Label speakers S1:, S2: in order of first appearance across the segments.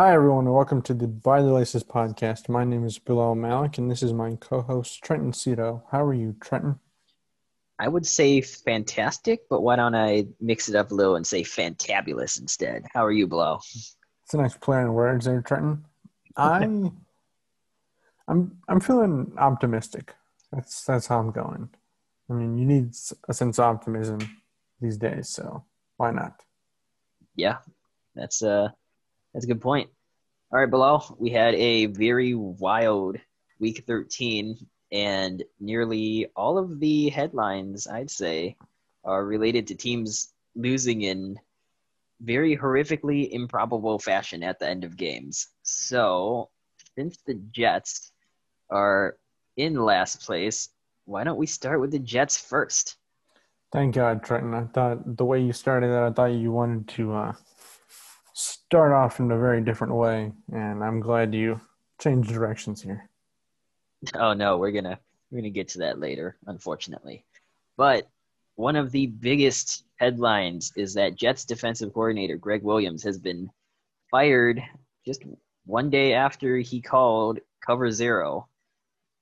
S1: Hi, everyone, and welcome to the By the Laces podcast. My name is Bilal Malik, and this is my co host, Trenton Cito. How are you, Trenton?
S2: I would say fantastic, but why don't I mix it up a little and say fantabulous instead? How are you, Bilal?
S1: It's a nice play on words there, Trenton. I, I'm, I'm feeling optimistic. That's that's how I'm going. I mean, you need a sense of optimism these days, so why not?
S2: Yeah, that's uh that's a good point. All right, Bilal, we had a very wild week 13, and nearly all of the headlines, I'd say, are related to teams losing in very horrifically improbable fashion at the end of games. So, since the Jets are in last place, why don't we start with the Jets first?
S1: Thank God, Trenton. I thought the way you started that, I thought you wanted to uh, start off in a very different way, and I'm glad you changed directions here.
S2: Oh no, we're gonna we're gonna get to that later, unfortunately. But one of the biggest headlines is that Jets defensive coordinator Gregg Williams has been fired just one day after he called cover zero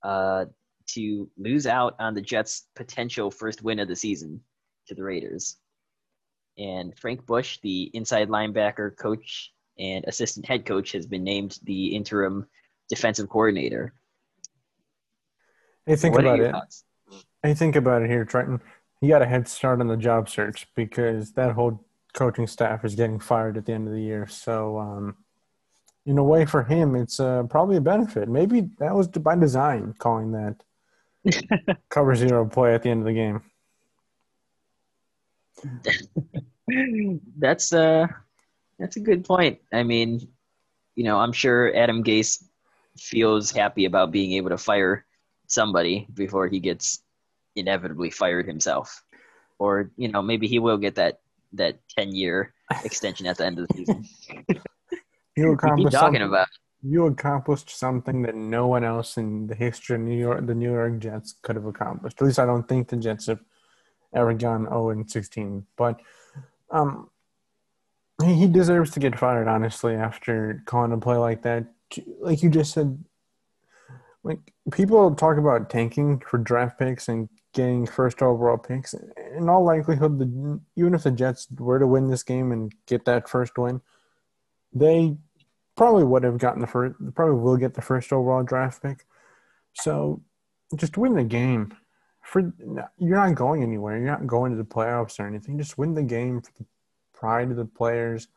S2: uh, to lose out on the Jets' potential first win of the season to the Raiders. And Frank Bush, the inside linebacker coach and assistant head coach, has been named the interim defensive coordinator.
S1: Hey, think what about it. Thoughts? Hey, think about it here, Trenton. He got a head start on the job search because that whole coaching staff is getting fired at the end of the year. So, um, in a way, for him, it's uh, probably a benefit. Maybe that was by design, calling that cover zero play at the end of the game.
S2: that's uh that's a good point. I mean, you know, I'm sure Adam Gase feels happy about being able to fire somebody before he gets inevitably fired himself. Or, you know, maybe he will get that that 10 year extension at the end of the season.
S1: you accomplished talking about you accomplished something that no one else in the history of New York the New York Jets could have accomplished. At least I don't think the Jets have ever gone 0 and 16. But um, he, he deserves to get fired, honestly, after calling a play like that. Like you just said, like people talk about tanking for draft picks and getting first overall picks. In all likelihood, the, even if the Jets were to win this game and get that first win, they probably would have gotten the first. Probably will get the first overall draft pick. So, just win the game for you're not going anywhere. You're not going to the playoffs or anything. Just win the game for the pride of the players.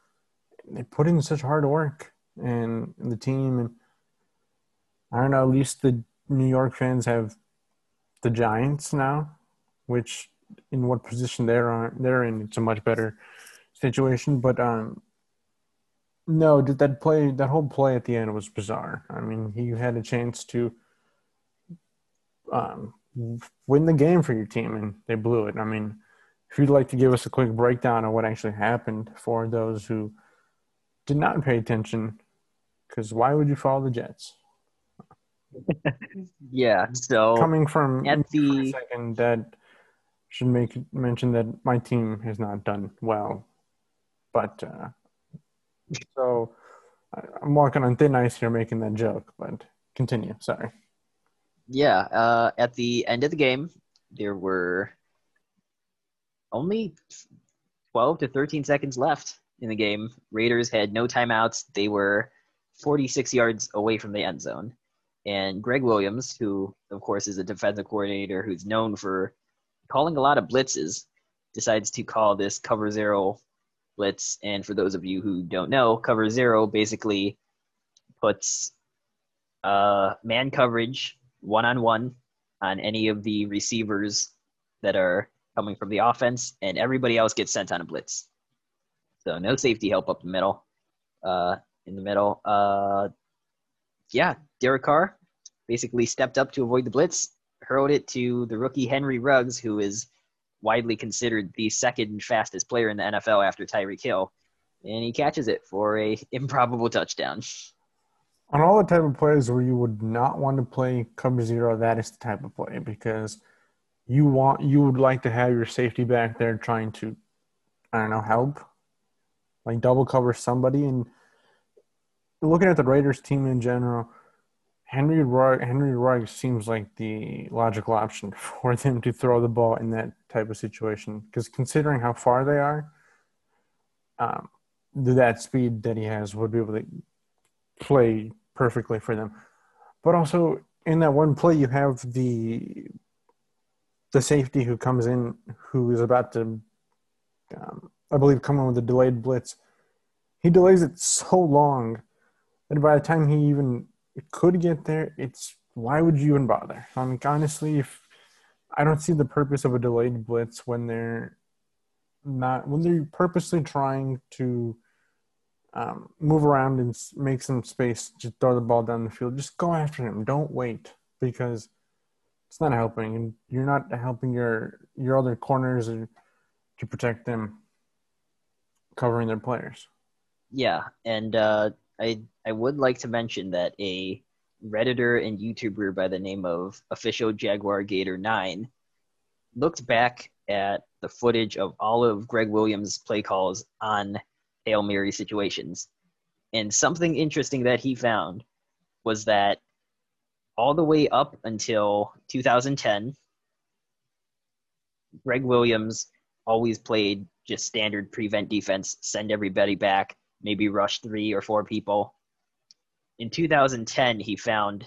S1: They put in such hard work and, and the team and I don't know. At least the New York fans have the Giants now, which in what position they're on, they're in. It's a much better situation. But um, no, did that play, that whole play at the end was bizarre. I mean, he had a chance to um, win the game for your team, and they blew it. I mean, if you'd like to give us a quick breakdown of what actually happened for those who did not pay attention, because why would you follow the Jets?
S2: yeah, so
S1: coming from at the second, that should make mention that my team has not done well, but uh, so I'm walking on thin ice here making that joke, but continue. Sorry.
S2: Yeah, uh, at the end of the game, there were only 12 to 13 seconds left in the game. Raiders had no timeouts. They were 46 yards away from the end zone. And Gregg Williams, who, of course, is a defensive coordinator who's known for calling a lot of blitzes, decides to call this cover zero blitz. And for those of you who don't know, cover zero basically puts uh, man coverage one on one on any of the receivers that are coming from the offense, and everybody else gets sent on a blitz. So no safety help up the middle. Uh, in the middle, uh, yeah, Derek Carr basically stepped up to avoid the blitz, hurled it to the rookie Henry Ruggs, who is widely considered the second fastest player in the NFL after Tyreek Hill, and he catches it for a improbable touchdown
S1: on all the type of plays where you would not want to play cover zero, that is the type of play because you want you would like to have your safety back there trying to I don't know help like double cover somebody and looking at the Raiders team in general, Henry Rugg, Henry Rugg seems like the logical option for them to throw the ball in that type of situation. Because considering how far they are, um, that speed that he has would be able to play perfectly for them. But also in that one play, you have the the safety who comes in, who is about to, um, I believe, come in with a delayed blitz. He delays it so long that by the time he even could get there, it's why would you even bother? I mean, honestly, if I don't see the purpose of a delayed blitz when they're not when they're purposely trying to um, move around and make some space, just throw the ball down the field. Just go after him. Don't wait because it's not helping, and you're not helping your your other corners to protect them, covering their players.
S2: Yeah, and uh, I I would like to mention that a redditor and YouTuber by the name of Official Jaguar Gator Nine looked back at the footage of all of Gregg Williams' play calls on Hail Mary situations. And something interesting that he found was that all the way up until 2010, Gregg Williams always played just standard prevent defense, send everybody back, maybe rush three or four people. In 2010, he found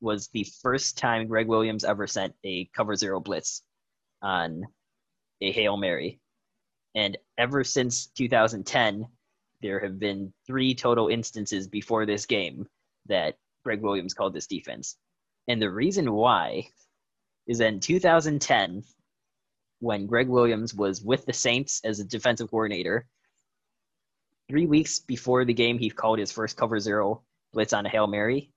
S2: was the first time Gregg Williams ever sent a cover zero blitz on a Hail Mary. And ever since 2010, there have been three total instances before this game that Gregg Williams called this defense. And the reason why is in 2010, when Gregg Williams was with the Saints as a defensive coordinator, three weeks before the game, he called his first cover zero blitz on a Hail Mary,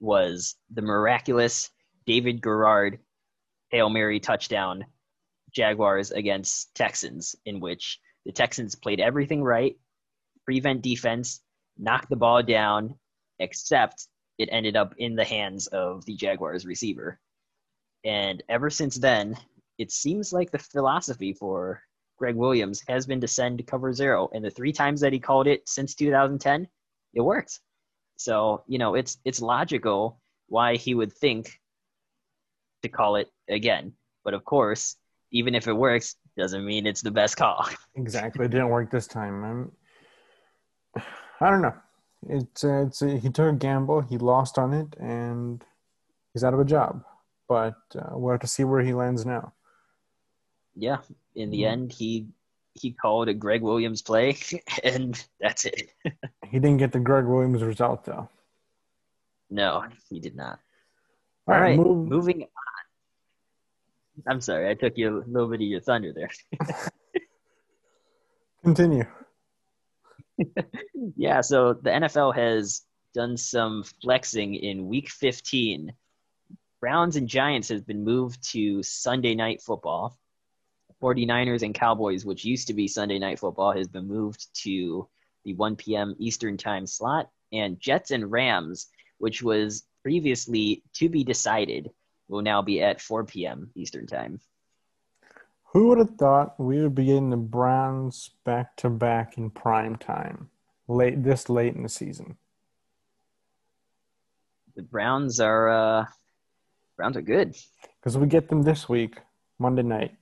S2: was the miraculous David Garrard Hail Mary touchdown Jaguars against Texans, in which the Texans played everything right, prevent defense, knocked the ball down, except it ended up in the hands of the Jaguars receiver. And ever since then, it seems like the philosophy for Gregg Williams has been to send cover zero. And the three times that he called it since 2010, it worked. So, you know, it's it's logical why he would think to call it again. But of course, even if it works, doesn't mean it's the best call.
S1: exactly. It didn't work this time. I'm, I don't know. It's uh, it's uh, he took a gamble. He lost on it, and he's out of a job. But uh, we'll have to see where he lands now.
S2: Yeah. In the mm-hmm. end, he he called a Gregg Williams play, and that's it.
S1: he didn't get the Gregg Williams result, though.
S2: No, he did not. All, All right, move. moving on. I'm sorry, I took you a little bit of your thunder there.
S1: Continue.
S2: yeah, so the NFL has done some flexing in week 15. Browns and Giants has been moved to Sunday night football. 49ers and Cowboys, which used to be Sunday night football, has been moved to the 1 p.m. Eastern time slot. And Jets and Rams, which was previously to be decided, will now be at 4 p.m. Eastern time.
S1: Who would have thought we would be getting the Browns back to back in prime time, late this late in the season?
S2: The Browns are uh, Browns are good
S1: because we get them this week, Monday night.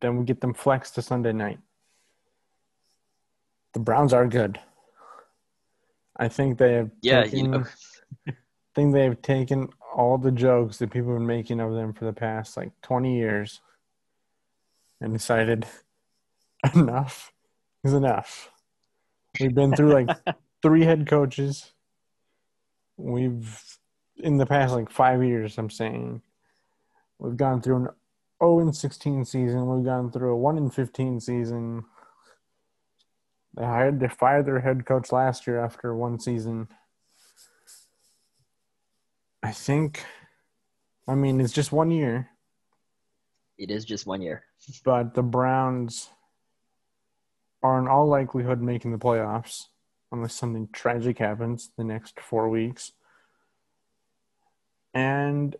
S1: Then we get them flexed to Sunday night. The Browns are good. I think they have.
S2: Yeah, taken, you know.
S1: I think they have taken all the jokes that people have been making of them for the past like 20 years and decided enough is enough. We've been through like three head coaches. We've, in the past like five years, I'm saying, we've gone through an 0 and 16 season. We've gone through a 1 and 15 season. They hired, they fired their head coach last year after one season. I think, I mean, it's just one year.
S2: It is just one year.
S1: But the Browns are in all likelihood making the playoffs unless something tragic happens the next four weeks. And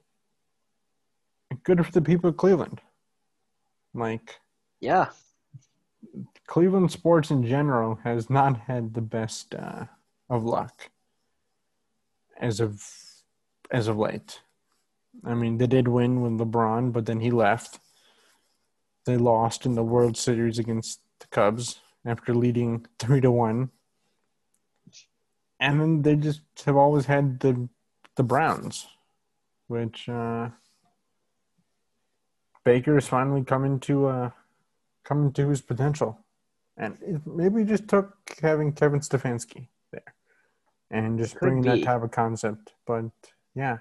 S1: good for the people of Cleveland. Like,
S2: yeah,
S1: Cleveland sports in general has not had the best uh, of luck as of as of late. I mean, they did win with LeBron, but then he left. They lost in the World Series against the Cubs after leading three to one. And then they just have always had the the Browns, which uh, Baker is finally coming to uh, coming to his potential, and it maybe just took having Kevin Stefanski there and just Could bringing be. that type of concept. But yeah,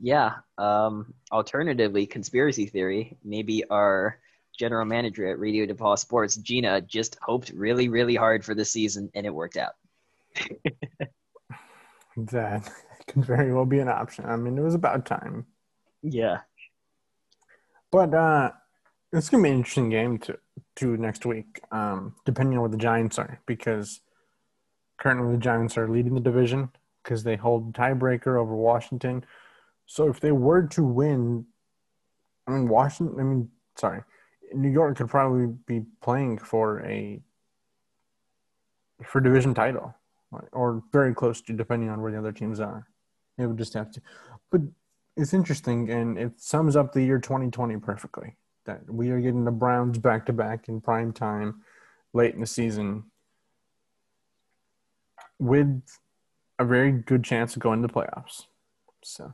S2: yeah. Um, alternatively, conspiracy theory. Maybe our general manager at Radio DePaul Sports, Gina, just hoped really, really hard for the season, and it worked out.
S1: that could very well be an option. I mean, it was about time.
S2: Yeah.
S1: But uh, it's gonna be an interesting game to to next week, um, depending on where the Giants are, because currently the Giants are leading the division because they hold tiebreaker over Washington. So if they were to win, I mean Washington. I mean, sorry, New York could probably be playing for a for division title, or very close to, depending on where the other teams are. It would just have to, but it's interesting, and it sums up the year 2020 perfectly. That we are getting the Browns back to back in prime time, late in the season, with a very good chance of going to the playoffs. So,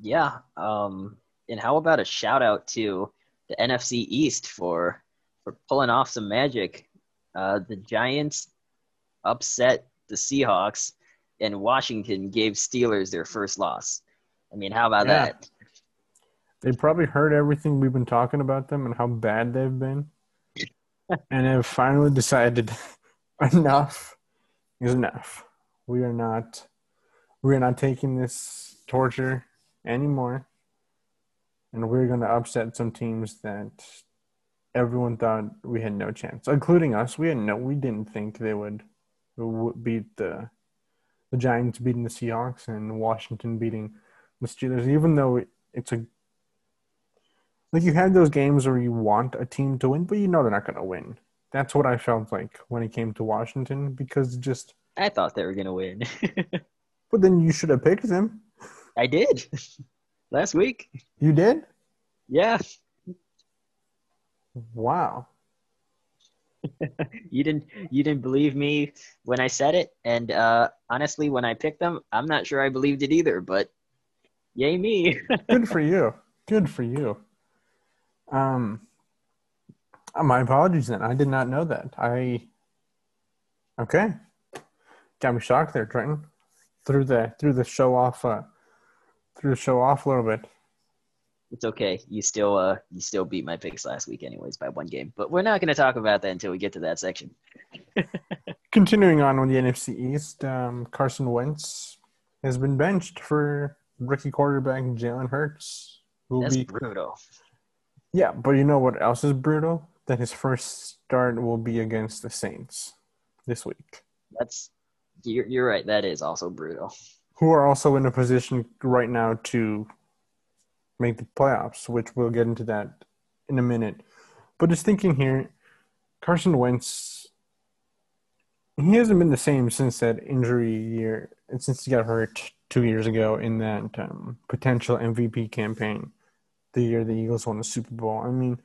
S2: yeah. Um, and how about a shout out to the NFC East for for pulling off some magic? Uh, the Giants upset the Seahawks, and Washington gave Steelers their first loss. I mean, how about yeah. that?
S1: They probably heard everything we've been talking about them and how bad they've been, and have finally decided enough is enough. We are not, we are not taking this torture anymore, and we're going to upset some teams that everyone thought we had no chance, including us. We had no, we didn't think they would beat the the Giants beating the Seahawks and Washington beating the Steelers, even though it's a like you had those games where you want a team to win, but you know they're not going to win. That's what I felt like when it came to Washington because just
S2: I thought they were going to win.
S1: but then you should have picked them.
S2: I did last week.
S1: You did?
S2: Yeah.
S1: Wow.
S2: you didn't you didn't believe me when I said it, and uh, honestly, when I picked them, I'm not sure I believed it either. But Yay me.
S1: Good for you. Good for you. Um uh, my apologies then. I did not know that. I Okay. Got me shocked there, Trenton. Threw the threw the show off uh threw the show off a little bit.
S2: It's okay. You still uh you still beat my picks last week anyways by one game. But we're not gonna talk about that until we get to that section.
S1: Continuing on with the NFC East, um, Carson Wentz has been benched for rookie quarterback Jalen Hurts
S2: will That's be brutal.
S1: Yeah, but you know what else is brutal? That his first start will be against the Saints this week.
S2: That's you're, you're right. That is also brutal.
S1: Who are also in a position right now to make the playoffs, which we'll get into that in a minute. But just thinking here, Carson Wentz, he hasn't been the same since that injury year, and since he got hurt two years ago in that um, potential MVP campaign, the year the Eagles won the Super Bowl. I mean,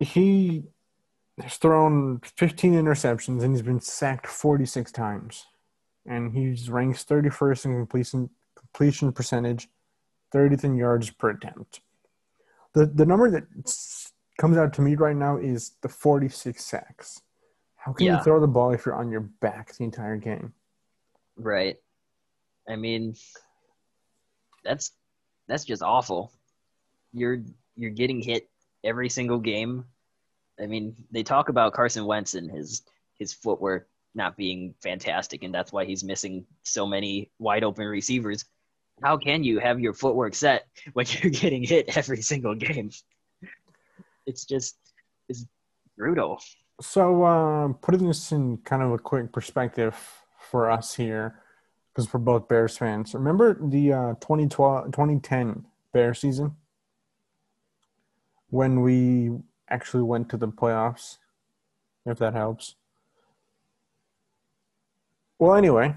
S1: he has thrown 15 interceptions and he's been sacked 46 times. And he's ranks 31st in completion completion percentage, 30th in yards per attempt. The the number that comes out to me right now is the 46 sacks. How can yeah. you throw the ball if you're on your back the entire game?
S2: Right. I mean, that's that's just awful. You're you're getting hit every single game. I mean, they talk about Carson Wentz and his his footwork not being fantastic, and that's why he's missing so many wide open receivers. How can you have your footwork set when you're getting hit every single game? It's just it's brutal.
S1: So, uh, putting this in kind of a quick perspective for us here, because we're both Bears fans. Remember the uh, 2012, 2010 Bear season when we actually went to the playoffs, if that helps. Well, anyway,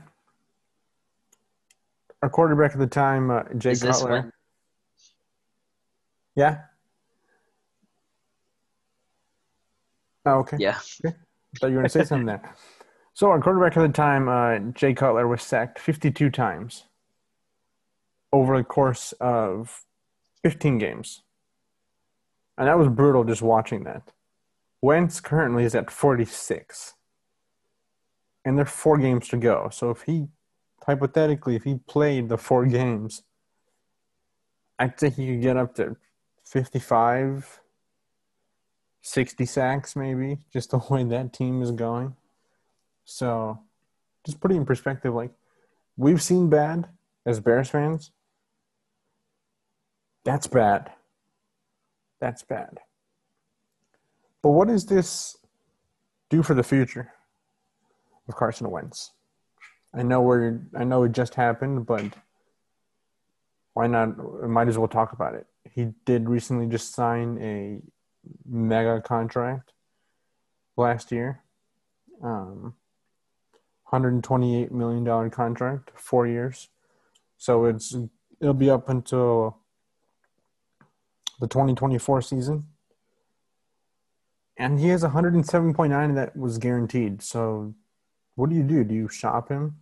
S1: our quarterback at the time, uh, Jay
S2: Is this
S1: Cutler. Yeah. Oh, okay.
S2: Yeah.
S1: thought you were going to say something there. So our quarterback at the time, uh, Jay Cutler, was sacked 52 times over the course of 15 games. And that was brutal just watching that. Wentz currently is at 46. And there are four games to go. So if he, hypothetically, if he played the four games, I'd say he could get up to 55, 60 sacks maybe, just the way that team is going. So, just putting in perspective, like we've seen bad as Bears fans. That's bad. That's bad. But what does this do for the future of Carson Wentz? I know we're I know it just happened, but why not? Might as well talk about it. He did recently just sign a mega contract last year. Um, $128 million contract, four years. So it's it'll be up until the 2024 season. And he has 107.9 that was guaranteed. So what do you do? Do you shop him?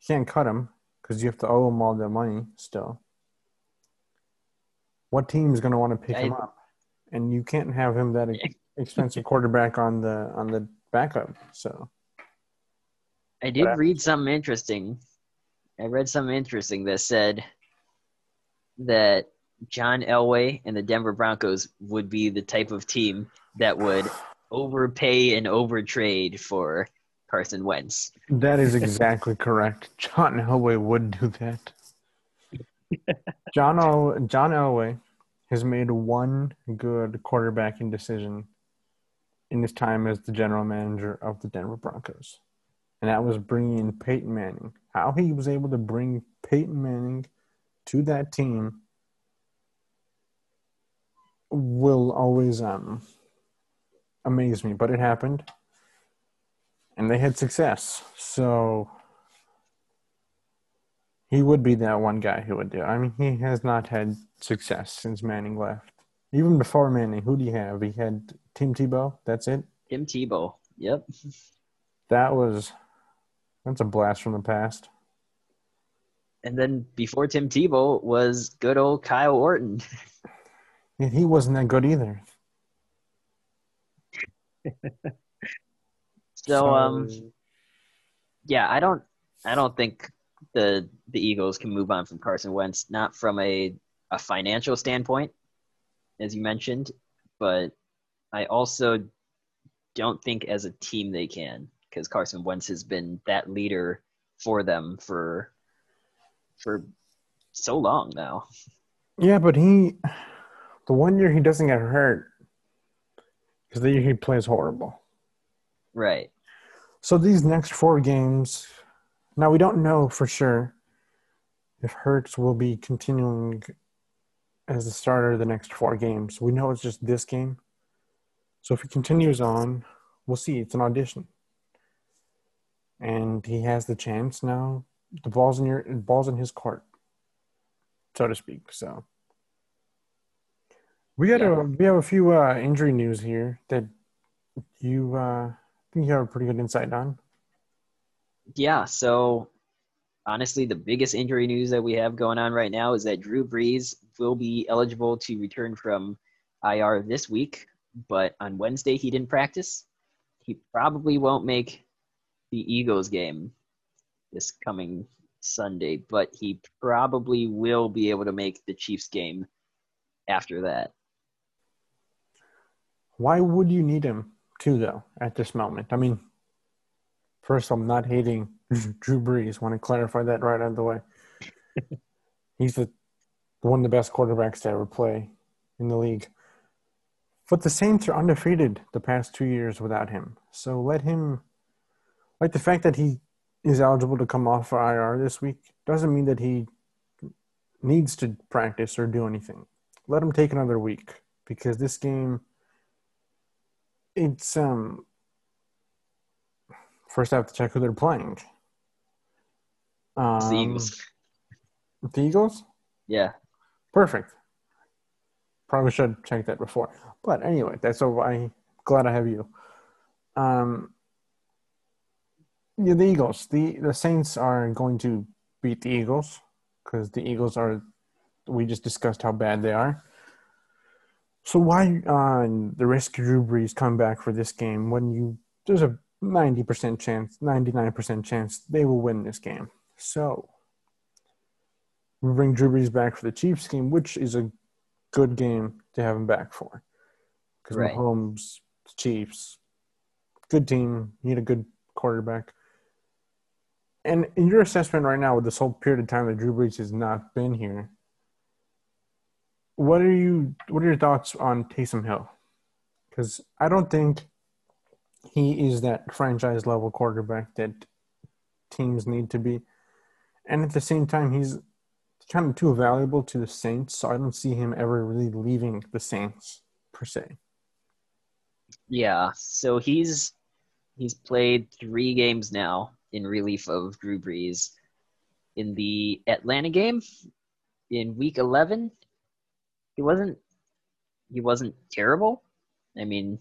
S1: You can't cut him because you have to owe him all the money still. What team is going to want to pick
S2: I-
S1: him up? And you can't have him that ex- expensive quarterback on the on the backup. So
S2: I did
S1: Whatever.
S2: read something interesting. I read something interesting that said that John Elway and the Denver Broncos would be the type of team that would overpay and overtrade for Carson Wentz.
S1: That is exactly correct. John Elway would do that. John El- John Elway has made one good quarterbacking decision in his time as the general manager of the Denver Broncos, and that was bringing in Peyton Manning. How he was able to bring Peyton Manning to that team will always um, amaze me, but it happened and they had success. So he would be that one guy who would do. I mean, he has not had success since Manning left. Even before Manning, who do you have? He had Tim Tebow. That's it.
S2: Tim Tebow. Yep.
S1: That was that's a blast from the past.
S2: And then before Tim Tebow was good old Kyle Orton.
S1: And he wasn't that good either.
S2: So um yeah, I don't I don't think the the Eagles can move on from Carson Wentz, not from a a financial standpoint, as you mentioned, but I also don't think as a team they can because Carson Wentz has been that leader for them for for so long now.
S1: yeah, but he the one year he doesn't get hurt is the year he plays horrible.
S2: Right.
S1: So these next four games, now we don't know for sure if Hurts will be continuing as the starter the next four games. We know it's just this game. So if he continues on, we'll see. It's an audition. And he has the chance now. The ball's in your the ball's in his court, so to speak. So we got
S2: Yeah.
S1: a we have a few uh, injury news here that you uh, think you have a pretty good insight on.
S2: Yeah, so honestly, the biggest injury news that we have going on right now is that Drew Brees will be eligible to return from IR this week, but on Wednesday he didn't practice. He probably won't make the Eagles game this coming Sunday, but he probably will be able to make the Chiefs game after that.
S1: Why would you need him too, though, at this moment? I mean, first, I'm not hating Drew Brees. Want to clarify that right out of the way. He's the one of the best quarterbacks to ever play in the league. But the Saints are undefeated the past two years without him. So let him, like the fact that he is eligible to come off for IR this week doesn't mean that he needs to practice or do anything. Let him take another week because this game it's um first I have to check who they're playing. Um,
S2: the Eagles.
S1: The Eagles?
S2: Yeah.
S1: Perfect. Probably should check that before. But anyway, that's so I'm glad I have you. Um, yeah, the Eagles. The the Saints are going to beat the Eagles because the Eagles are. We just discussed how bad they are. So why uh, the risk Drew Brees come back for this game when you there's a ninety percent chance, ninety nine percent chance they will win this game. So we bring Drew Brees back for the Chiefs game, which is a good game to have him back for. Because right. Mahomes, Chiefs, good team, need a good quarterback. And in your assessment right now, with this whole period of time that Drew Brees has not been here, what are you? What are your thoughts on Taysom Hill? Because I don't think he is that franchise level quarterback that teams need to be, and at the same time, he's kind of too valuable to the Saints, so I don't see him ever really leaving the Saints per se.
S2: Yeah, so he's he's played three games now in relief of Drew Brees. In the Atlanta game, in Week 11, he wasn't he wasn't terrible. I mean,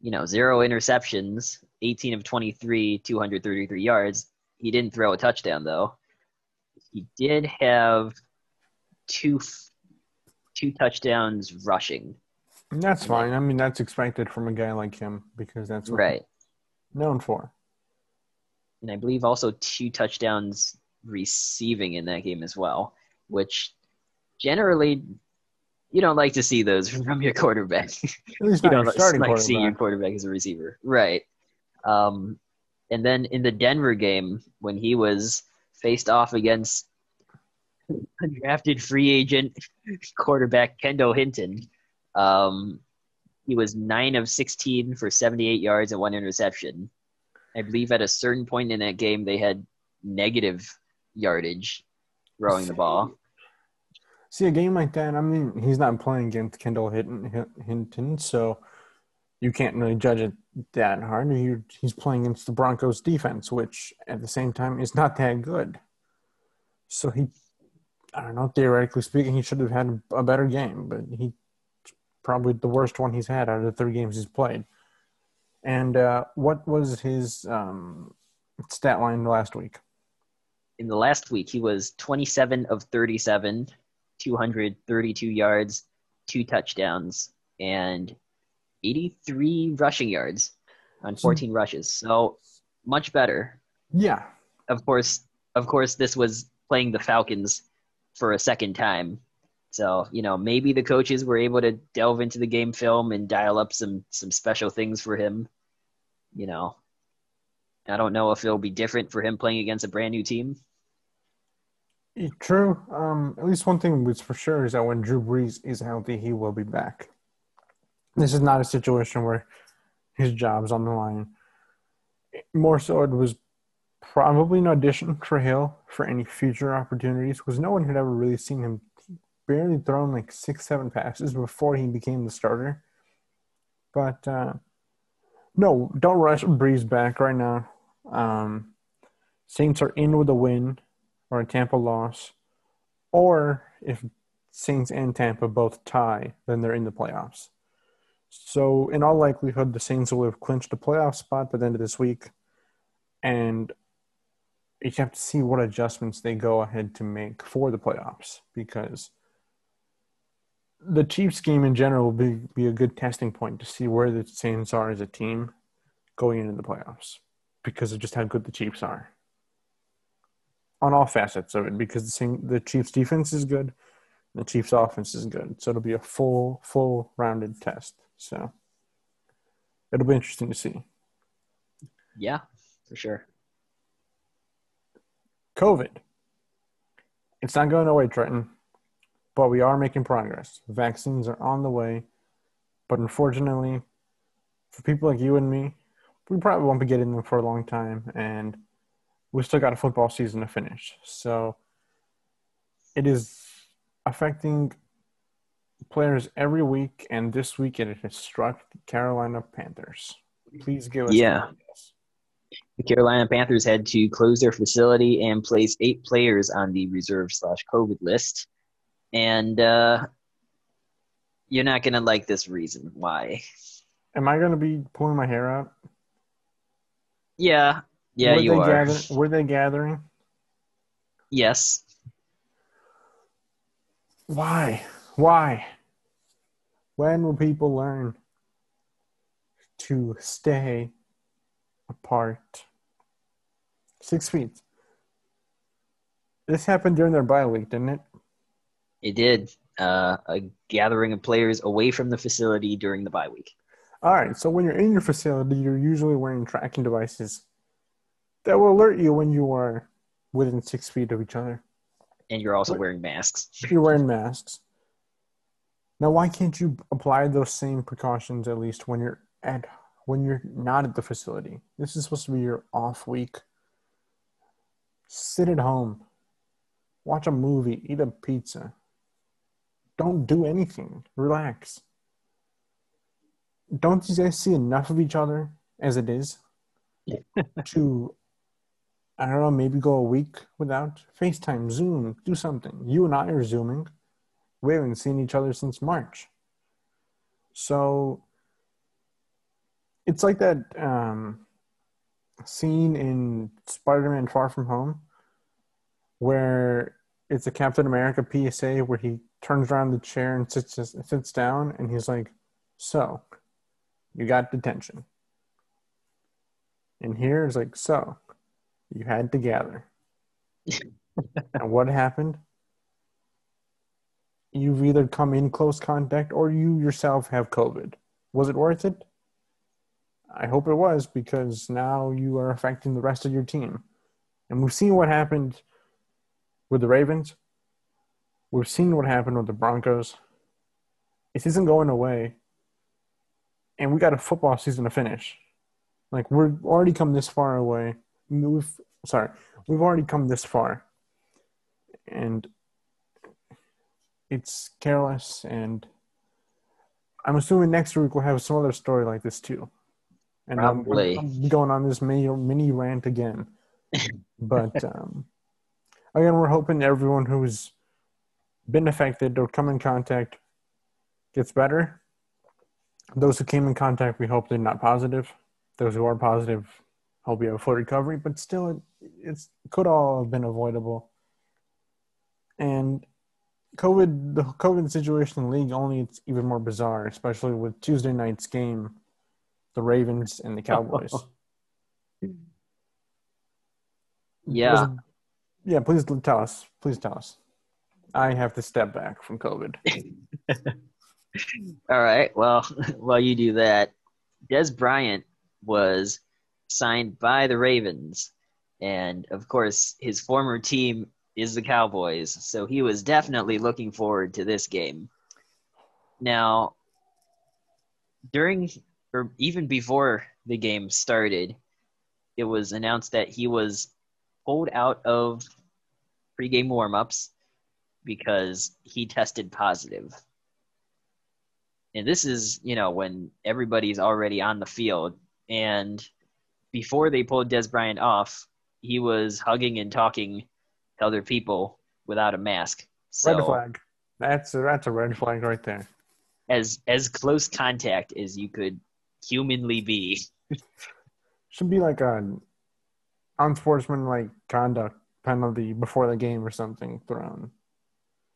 S2: you know, zero interceptions, 18 of 23, 233 yards. He didn't throw a touchdown though. He did have two two touchdowns rushing.
S1: That's fine. I mean, that's expected from a guy like him because that's what
S2: right
S1: known for.
S2: And I believe also two touchdowns receiving in that game as well, which generally you don't like to see those from your quarterback.
S1: you don't like
S2: seeing your quarterback as a receiver, right? Um, and then in the Denver game, when he was faced off against undrafted free agent quarterback Kendall Hinton, um, he was nine of sixteen for seventy-eight yards and one interception. I believe at a certain point in that game they had negative yardage throwing the ball.
S1: See a game like that. I mean, he's not playing against Kendall Hinton, so you can't really judge it that hard. He, he's playing against the Broncos defense, which at the same time is not that good. So he, I don't know. Theoretically speaking, he should have had a better game, but he probably the worst one he's had out of the three games he's played. And uh, what was his um, stat line last week?
S2: In the last week, he was 27 of 37 232 yards, two touchdowns, and 83 rushing yards on hmm. 14 rushes. So much better.
S1: Yeah.
S2: Of course, of course, this was playing the Falcons for a second time. So, you know, maybe the coaches were able to delve into the game film and dial up some some special things for him. You know, I don't know if it'll be different for him playing against a brand new team.
S1: True. Um, at least one thing was for sure is that when Drew Brees is healthy, he will be back. This is not a situation where his job's on the line. More so, it was probably an audition for Hill for any future opportunities because no one had ever really seen him barely thrown like six, seven passes before he became the starter. But uh, no, don't rush Brees back right now. Um, Saints are in with a win or a Tampa loss, or if Saints and Tampa both tie, then they're in the playoffs. So, in all likelihood, the Saints will have clinched a playoff spot by the end of this week, and you have to see what adjustments they go ahead to make for the playoffs because the Chiefs game in general will be, be a good testing point to see where the Saints are as a team going into the playoffs because of just how good the Chiefs are on all facets of it because the same, the Chiefs defense is good, the Chiefs offense is good. So it'll be a full full rounded test. So it'll be interesting to see.
S2: Yeah, for sure.
S1: COVID. It's not going away, Trenton, but we are making progress. Vaccines are on the way, but unfortunately, for people like you and me, we probably won't be getting them for a long time, and we still got a football season to finish. So it is affecting players every week, and this week it has struck the Carolina Panthers. Please give us
S2: yeah. the Carolina Panthers had to close their facility and place eight players on the reserve slash COVID list. And uh, you're not going to like this reason why.
S1: Am I going to be pulling my hair out?
S2: Yeah. Yeah, were you are.
S1: Gather- were they gathering?
S2: Yes.
S1: Why? Why? When will people learn to stay apart? Six feet. This happened during their bye week, didn't it?
S2: It did. Uh, a gathering of players away from the facility during the bye week.
S1: All right. So when you're in your facility, you're usually wearing tracking devices that will alert you when you are within six feet of each other.
S2: And you're also wearing masks.
S1: You're wearing masks. Now, why can't you apply those same precautions at least when you're at when you're not at the facility? This is supposed to be your off week. Sit at home, watch a movie, eat a pizza. Don't do anything. Relax. Don't you guys see enough of each other as it is to I don't know, maybe go a week without FaceTime, Zoom, do something. You and I are Zooming. We haven't seen each other since March. So it's like that um, scene in Spider Man Far From Home where it's a Captain America PSA where he turns around the chair and sits, sits down and he's like, So, you got detention. And here is like, So, you had to gather. and what happened? You've either come in close contact or you yourself have COVID. Was it worth it? I hope it was because now you are affecting the rest of your team. And we've seen what happened with the Ravens. We've seen what happened with the Broncos. It isn't going away. And we got a football season to finish. Like we're already come this far away we've sorry we've already come this far. And it's careless and i'm assuming next week we'll have some other story like this too. And
S2: Probably.
S1: I'm, I'm going on this mini mini rant again. But um, again we're hoping everyone who's been affected or come in contact gets better. Those who came in contact we hope they're not positive. Those who are positive hope you have a full recovery, but still, it it's, could all have been avoidable. And COVID, the COVID situation in the league only it's even more bizarre, especially with Tuesday night's game, the Ravens and the Cowboys.
S2: yeah.
S1: Yeah, please tell us. Please tell us. I have to step back from COVID.
S2: All right. Well, while you do that, Dez Bryant was signed by the Ravens. And of course, his former team is the Cowboys. So he was definitely looking forward to this game. Now, during or even before the game started, it was announced that he was pulled out of pregame warmups because he tested positive. And this is, you know, when everybody's already on the field and before they pulled Dez Bryant off, he was hugging and talking to other people without a mask. So,
S1: red flag. That's a, that's a red flag right there.
S2: As as close contact as you could humanly be.
S1: Should be like a unsportsmanlike conduct penalty before the game or something thrown.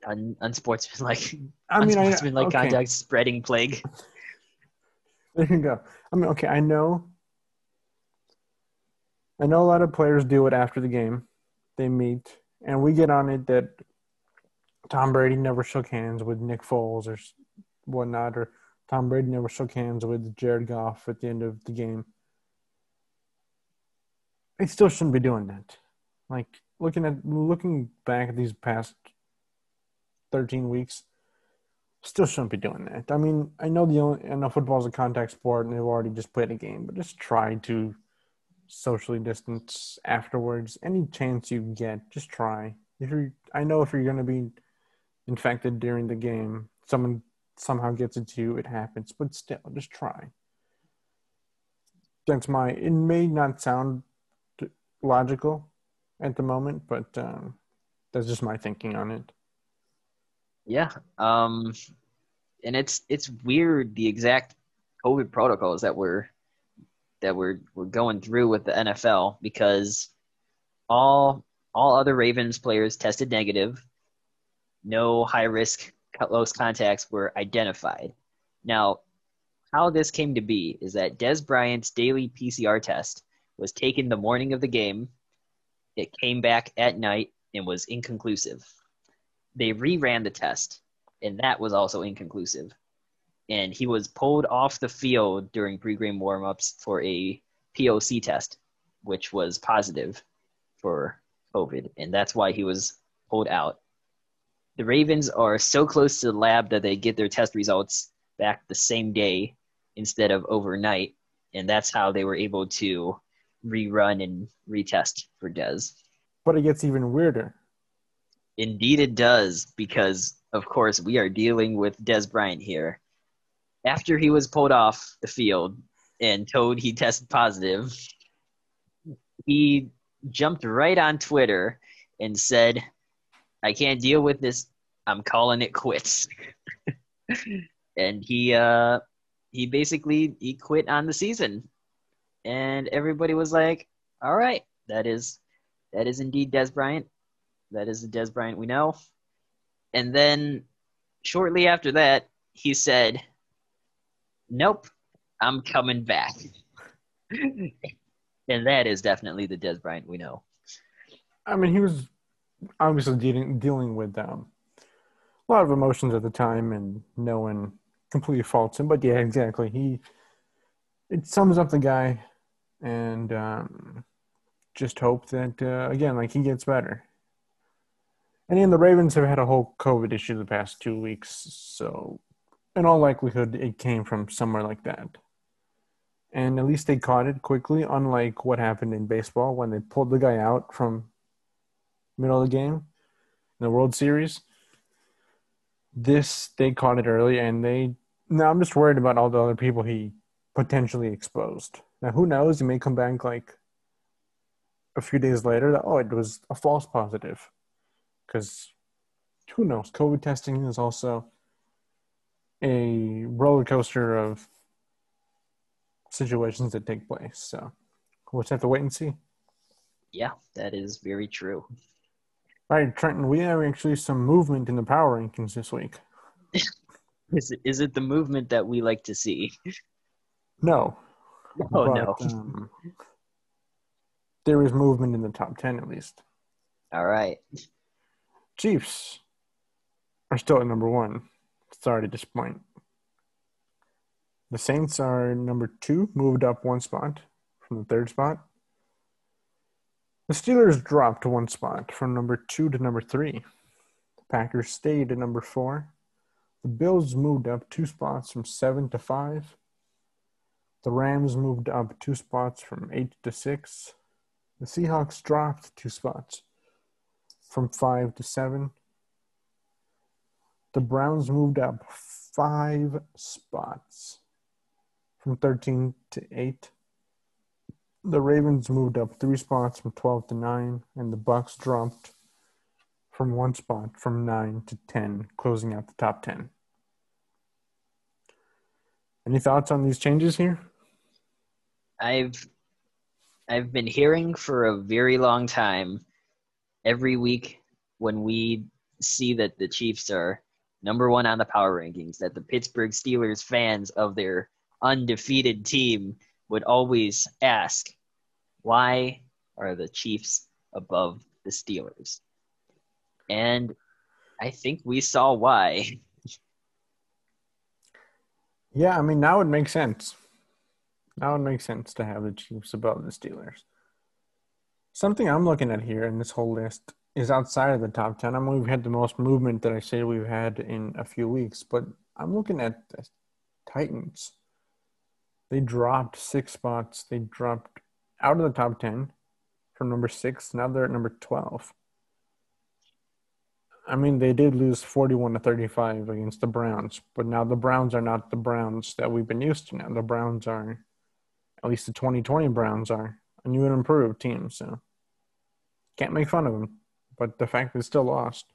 S2: Un, unsportsmanlike. I mean, unsportsmanlike okay. conduct spreading plague.
S1: There you go. I mean, okay, I know I know a lot of players do it after the game. They meet, and we get on it that Tom Brady never shook hands with Nick Foles or whatnot, or Tom Brady never shook hands with Jared Goff at the end of the game. They still shouldn't be doing that. Like looking at looking back at these past thirteen weeks, still shouldn't be doing that. I mean, I know the only I know football's a contact sport and they've already just played a game, but just try to socially distance afterwards. Any chance you get, just try. If you, I know if you're going to be infected during the game, someone somehow gets it to you, it happens. But still, just try. That's my. It may not sound logical at the moment, but um, that's just my thinking on it.
S2: Yeah, um, and it's it's weird the exact COVID protocols that we're that we're we're going through with the NFL because all all other Ravens players tested negative. No high risk close contacts were identified. Now, how this came to be is that Dez Bryant's daily PCR test was taken the morning of the game. It came back at night and was inconclusive. They reran the test, and that was also inconclusive. And he was pulled off the field during pregame warmups for a POC test, which was positive for COVID, and that's why he was pulled out. The Ravens are so close to the lab that they get their test results back the same day instead of overnight, and that's how they were able to rerun and retest for Dez.
S1: But it gets even weirder.
S2: Indeed, it does, because of course we are dealing with Dez Bryant here. After he was pulled off the field and told he tested positive, he jumped right on Twitter and said, I can't deal with this. I'm calling it quits. and he uh he basically he quit on the season. And everybody was like, All right, that is that is indeed Dez Bryant. That is the Dez Bryant we know. And then shortly after that, he said, Nope, I'm coming back. and that is definitely the Dez Bryant we know.
S1: I mean, he was obviously dealing dealing with um, a lot of emotions at the time, and no one completely faults him. But yeah, exactly. He it sums up the guy, and um, just hope that uh, again, like he gets better. And then the Ravens have had a whole COVID issue the past two weeks, so in all likelihood, it came from somewhere like that and at least they caught it quickly. Unlike what happened in baseball when they pulled the guy out from middle of the game in the World Series. This they caught it early, and they. Now I'm just worried about all the other people he potentially exposed. Now who knows? He may come back like a few days later. That, oh, it was a false positive, because who knows? COVID testing is also a roller coaster of situations that take place. So we'll just have to wait and see.
S2: Yeah, that is very true.
S1: All right, Trenton, we have actually some movement in the power rankings this week.
S2: is, it, is it the movement that we like to see?
S1: No.
S2: Oh, no.
S1: Um, there is movement in the top 10 at least.
S2: All right.
S1: Chiefs are still at number one. Sorry to disappoint. The Saints are number two, moved up one spot from the third spot. The Steelers dropped one spot from number two to number three. The Packers stayed at number four. The Bills moved up two spots from seven to five. The Rams moved up two spots from eight to six. The Seahawks dropped two spots from five to seven. The Browns moved up five spots from 13 to 8. The Ravens moved up three spots from 12 to 9, and the Bucks dropped from one spot from 9 to 10, closing out the top 10. Any thoughts on these changes here?
S2: I've I've been hearing for a very long time every week when we see that the Chiefs are number 1 on the power rankings that the Pittsburgh Steelers fans of their undefeated team would always ask, why are the Chiefs above the Steelers? And I think we saw why.
S1: Yeah, I mean, now it makes sense. Now it makes sense to have the Chiefs above the Steelers. Something I'm looking at here in this whole list is outside of the top 10. I mean, we've had the most movement that I say we've had in a few weeks, but I'm looking at the Titans. They dropped six spots. They dropped out of the top 10 from number six. Now they're at number 12. I mean, they did lose 41 to 35 against the Browns, but now the Browns are not the Browns that we've been used to now. The Browns are, at least the 2020 Browns are, a new and improved team. So Can't make fun of them, but the fact they still lost.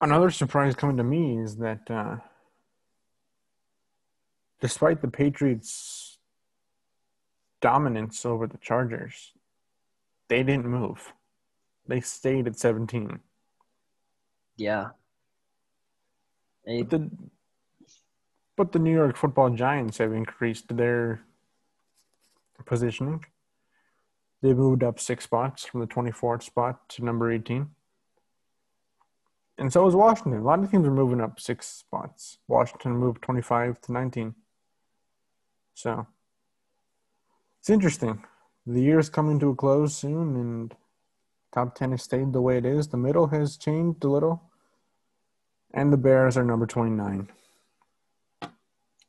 S1: Another surprise coming to me is that uh, despite the Patriots' dominance over the Chargers, they didn't move. They stayed at 17.
S2: Yeah.
S1: They, but, the, but the New York football Giants have increased their positioning. They moved up six spots from the 24th spot to number 18. And so is Washington. A lot of teams are moving up six spots. Washington moved 25 to 19. So it's interesting. The year is coming to a close soon, and top 10 has stayed the way it is. The middle has changed a little, and the Bears are number 29.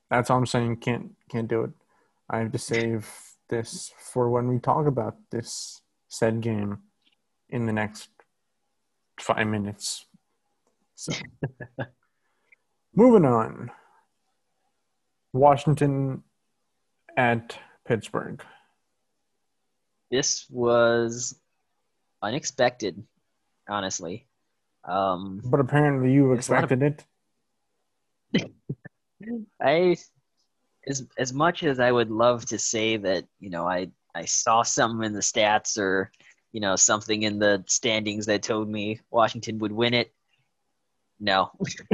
S1: That's all I'm saying. Can't can't do it. I have to save this for when we talk about this said game in the next five minutes. So, moving on. Washington at Pittsburgh.
S2: This was unexpected, honestly. Um,
S1: but apparently, you expected of,
S2: it. I, as as much as I would love to say that you know I I saw something in the stats or you know something in the standings that told me Washington would win it. No,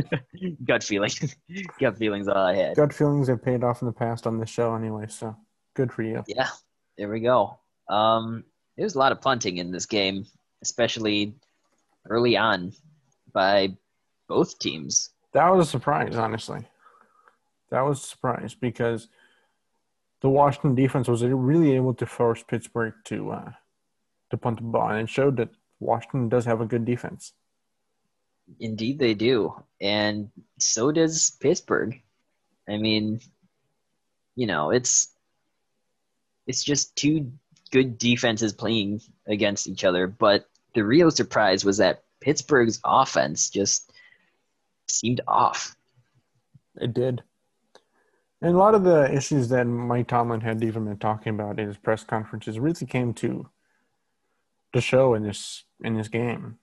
S2: gut feeling, gut feelings all I had.
S1: Gut feelings have paid off in the past on this show anyway, so good for you.
S2: Yeah, there we go. Um, there was a lot of punting in this game, especially early on by both teams.
S1: That was a surprise, honestly. That was a surprise because the Washington defense was really able to force Pittsburgh to uh, to punt the ball, and it showed that Washington does have a good defense.
S2: Indeed, they do, and so does Pittsburgh. I mean, you know, it's it's just two good defenses playing against each other. But the real surprise was that Pittsburgh's offense just seemed off.
S1: It did. And a lot of the issues that Mike Tomlin had even been talking about in his press conferences really came to the show in this in this game.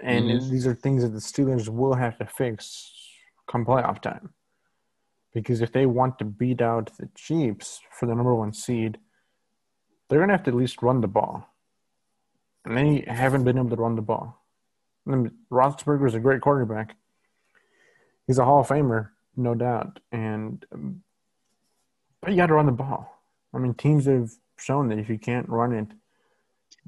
S1: And mm-hmm. these are things that the Steelers will have to fix come playoff time. Because if they want to beat out the Chiefs for the number one seed, they're going to have to at least run the ball. And they haven't been able to run the ball. And Roethlisberger is a great quarterback. He's a Hall of Famer, no doubt. And but you got to run the ball. I mean, teams have shown that if you can't run it,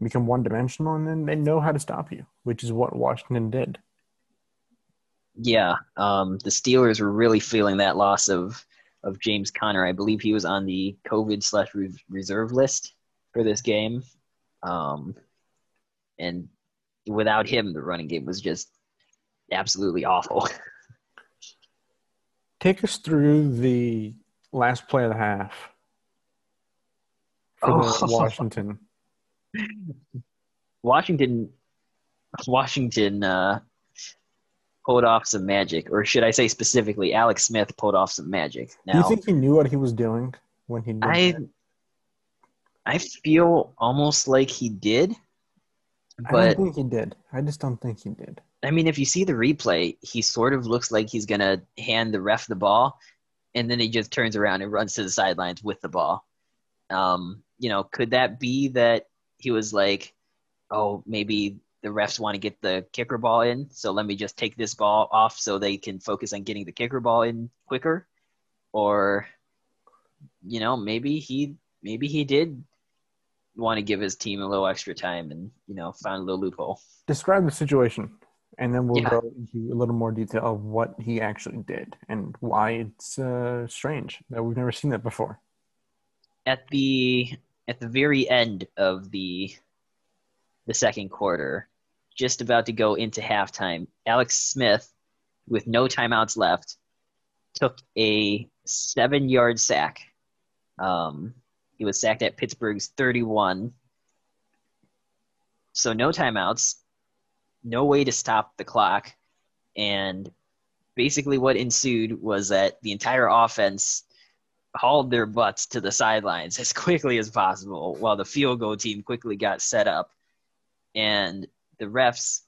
S1: become one dimensional, and then they know how to stop you, which is what Washington did.
S2: Yeah, um, the Steelers were really feeling that loss of of James Conner. I believe he was on the COVID slash reserve list for this game. Um, and without him, the running game was just absolutely awful.
S1: Take us through the last play of the half for oh. Washington.
S2: Washington, Washington uh, pulled off some magic, or should I say specifically, Alex Smith pulled off some magic.
S1: Now, Do you think he knew what he was doing when he did
S2: I, that? I feel almost like he did. But
S1: I don't think he did. I just don't think he did.
S2: I mean, if you see the replay, he sort of looks like he's gonna hand the ref the ball, and then he just turns around and runs to the sidelines with the ball. Um, you know, could that be that he was like, "Oh, maybe the refs want to get the kicker ball in, so let me just take this ball off so they can focus on getting the kicker ball in quicker," or, you know, maybe he maybe he did want to give his team a little extra time and you know find a little loophole.
S1: Describe the situation, and then we'll yeah. go into a little more detail of what he actually did and why it's uh, strange that we've never seen that before.
S2: At the at the very end of the the second quarter, just about to go into halftime, Alex Smith, with no timeouts left, took a seven yard sack. Um, he was sacked at Pittsburgh's 31. So no timeouts, no way to stop the clock. And basically what ensued was that the entire offense hauled their butts to the sidelines as quickly as possible while the field goal team quickly got set up. and the refs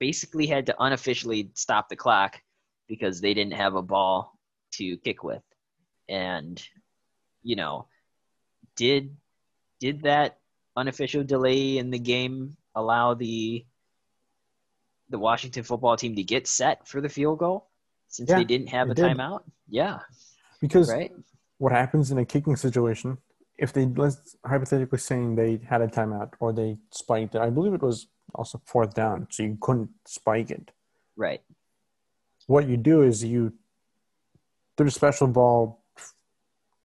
S2: basically had to unofficially stop the clock because they didn't have a ball to kick with. And you know, did did that unofficial delay in the game allow the the Washington football team to get set for the field goal since yeah, they didn't have a did. timeout? Yeah.
S1: Because right? what happens in a kicking situation, if they let's hypothetically saying they had a timeout or they spiked it, I believe it was also fourth down, so you couldn't spike it.
S2: Right.
S1: What you do is you there's a special ball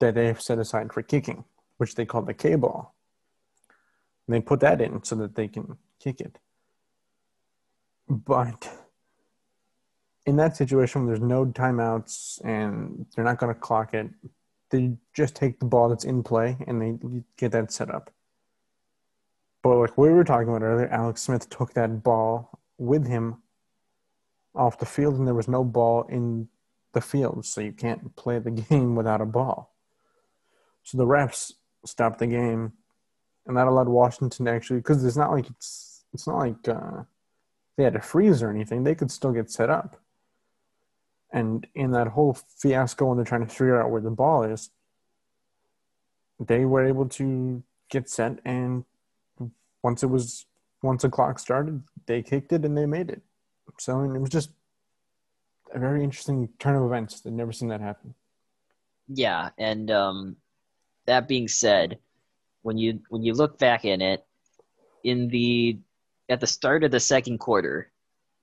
S1: that they have set aside for kicking, which they call the K ball. And they put that in so that they can kick it. But in that situation, when there's no timeouts and they're not going to clock it, they just take the ball that's in play and they get that set up. But like we were talking about earlier, Alex Smith took that ball with him off the field, and there was no ball in the field, so you can't play the game without a ball. So the refs stopped the game, and that allowed Washington actually because it's not like it's it's not like uh, they had to freeze or anything. They could still get set up. And in that whole fiasco when they're trying to figure out where the ball is, they were able to get set and once it was once the clock started, they kicked it and they made it. So it was just a very interesting turn of events. I've never seen that happen.
S2: Yeah, and um, that being said, when you when you look back in it, in the at the start of the second quarter,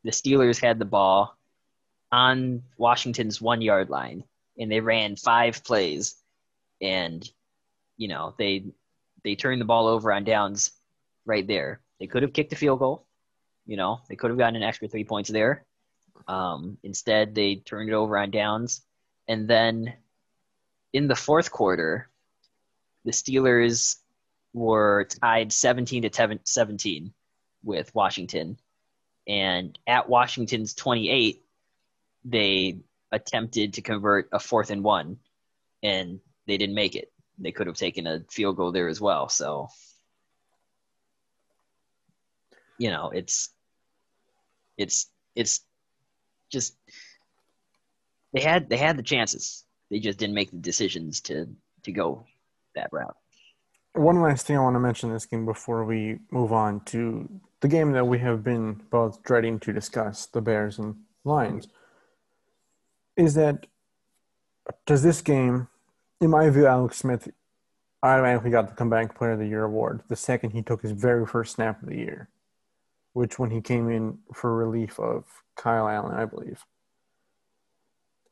S2: the Steelers had the ball on Washington's one yard line, and they ran five plays, and you know they they turned the ball over on downs right there. They could have kicked a field goal, you know, they could have gotten an extra three points there. Um, instead, they turned it over on downs, and then in the fourth quarter, the Steelers were tied 17 to 17 with Washington. And at Washington's 28, they attempted to convert a fourth and one, and they didn't make it. They could have taken a field goal there as well. So, you know, it's it's it's just they had they had the chances. They just didn't make the decisions to to go that route.
S1: One last thing I want to mention this game before we move on to the game that we have been both dreading to discuss, the Bears and Lions, is that does this game, in my view, Alex Smith automatically got the comeback player of the year award the second he took his very first snap of the year, which when he came in for relief of Kyle Allen, I believe.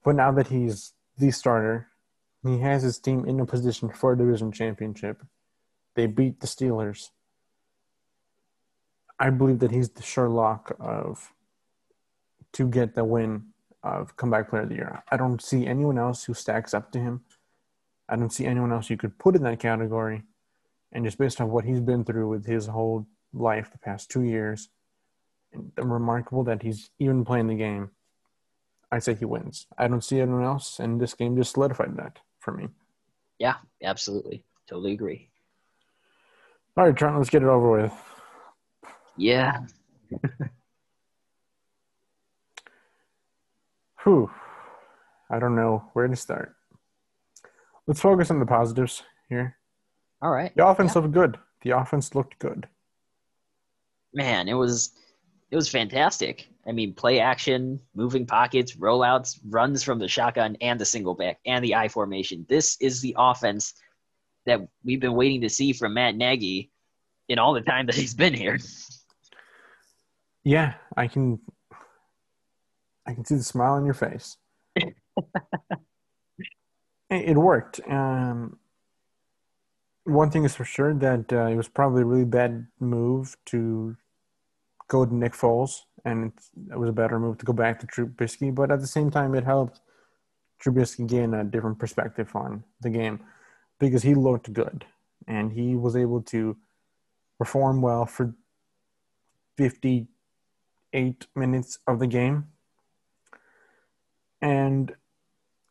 S1: But now that he's the starter, he has his team in a position for a division championship. They beat the Steelers. I believe that he's the Sherlock of to get the win of comeback player of the year. I don't see anyone else who stacks up to him. I don't see anyone else you could put in that category. And just based on what he's been through with his whole life the past two years, and remarkable that he's even playing the game. I say he wins. I don't see anyone else, and this game just solidified that for me.
S2: Yeah, absolutely. Totally agree.
S1: All right, Trent, let's get it over with.
S2: Yeah.
S1: Whew. I don't know where to start. Let's focus on the positives here.
S2: All right.
S1: The offense yeah. looked good. The offense looked good.
S2: Man, it was it was fantastic. I mean, play action, moving pockets, rollouts, runs from the shotgun and the single back and the I formation. This is the offense that we've been waiting to see from Matt Nagy in all the time that he's been here.
S1: Yeah, I can I can see the smile on your face. it worked. Um, one thing is for sure that uh, it was probably a really bad move to go to Nick Foles, and it was a better move to go back to Trubisky. But at the same time, it helped Trubisky gain a different perspective on the game because he looked good and he was able to perform well for 58 minutes of the game. And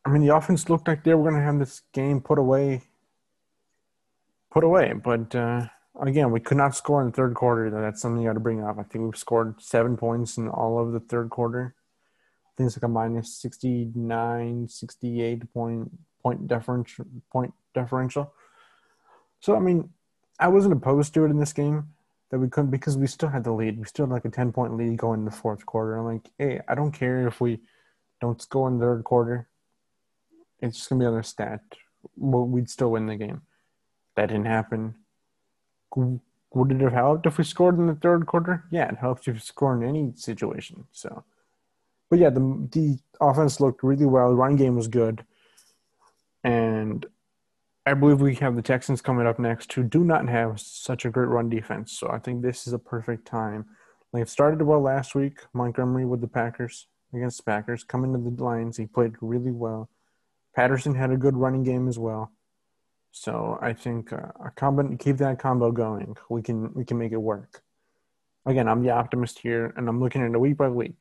S1: I mean, the offense looked like they were going to have this game put away, put away, but uh, again, we could not score in the third quarter. That's something you got to bring up. I think we've scored seven points in all of the third quarter. I think it's like a minus 69, 68 point point differential point differential. So I mean, I wasn't opposed to it in this game that we couldn't because we still had the lead. We still had like a ten point lead going in the fourth quarter. I'm like, hey, I don't care if we don't score in the third quarter. It's just gonna be another stat. Well, we'd still win the game. That didn't happen. Would it have helped if we scored in the third quarter? Yeah, it helps if you score in any situation. So, but yeah, the the offense looked really well. The run game was good, and I believe we have the Texans coming up next, who do not have such a great run defense. So I think this is a perfect time. Like it started well last week, Montgomery with the Packers against the Packers, coming to the Lions, he played really well. Patterson had a good running game as well. So I think uh, a combo, keep that combo going. We can we can make it work. Again, I'm the optimist here, and I'm looking at it week by week.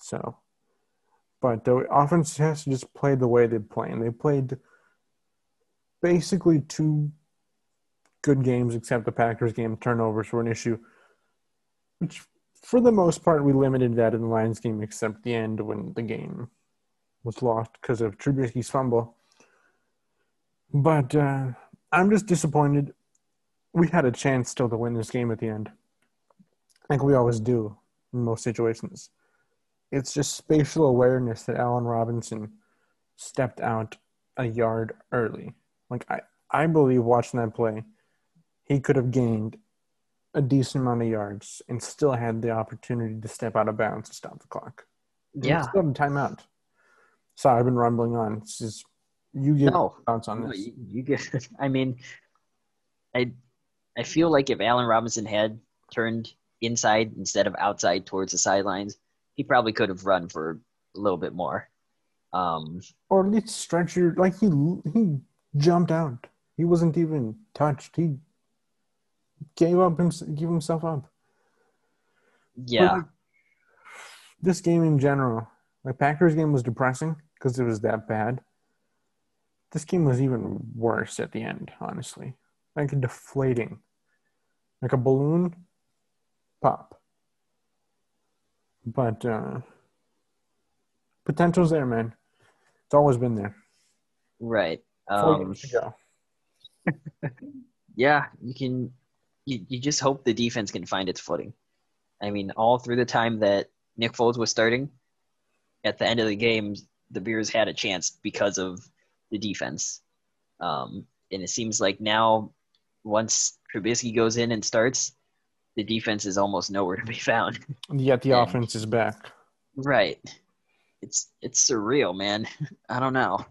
S1: So, but the offense has to just play the way they play, and they played basically two good games, except the Packers game. Turnovers were an issue, which for the most part we limited that in the Lions game, except the end when the game was lost because of Trubisky's fumble. But uh, I'm just disappointed. We had a chance still to win this game at the end, like we always do in most situations. It's just spatial awareness that Allen Robinson stepped out a yard early. Like I, I believe watching that play, he could have gained a decent amount of yards and still had the opportunity to step out of bounds to stop the clock.
S2: Yeah,
S1: still had timeout. Sorry, I've been rumbling on. It's just you get
S2: no,
S1: thoughts on
S2: no,
S1: this.
S2: You, you get. I mean, I, I feel like if Allen Robinson had turned inside instead of outside towards the sidelines, he probably could have run for a little bit more. Um,
S1: or at least stretch your like he he jumped out. He wasn't even touched. He gave up him, give himself up.
S2: Yeah.
S1: Like, this game in general, like Packers game was depressing because it was that bad. This game was even worse at the end, honestly. Like deflating. Like a balloon pop. But uh potential's there, man. It's always been there.
S2: Right.
S1: Um,
S2: yeah, you can. You, you just hope the defense can find its footing. I mean, all through the time that Nick Foles was starting, at the end of the game, the Bears had a chance because of the defense. Um, and it seems like now, once Trubisky goes in and starts, the defense is almost nowhere to be found.
S1: Yet the and, offense is back.
S2: Right. It's it's surreal, man. I don't know.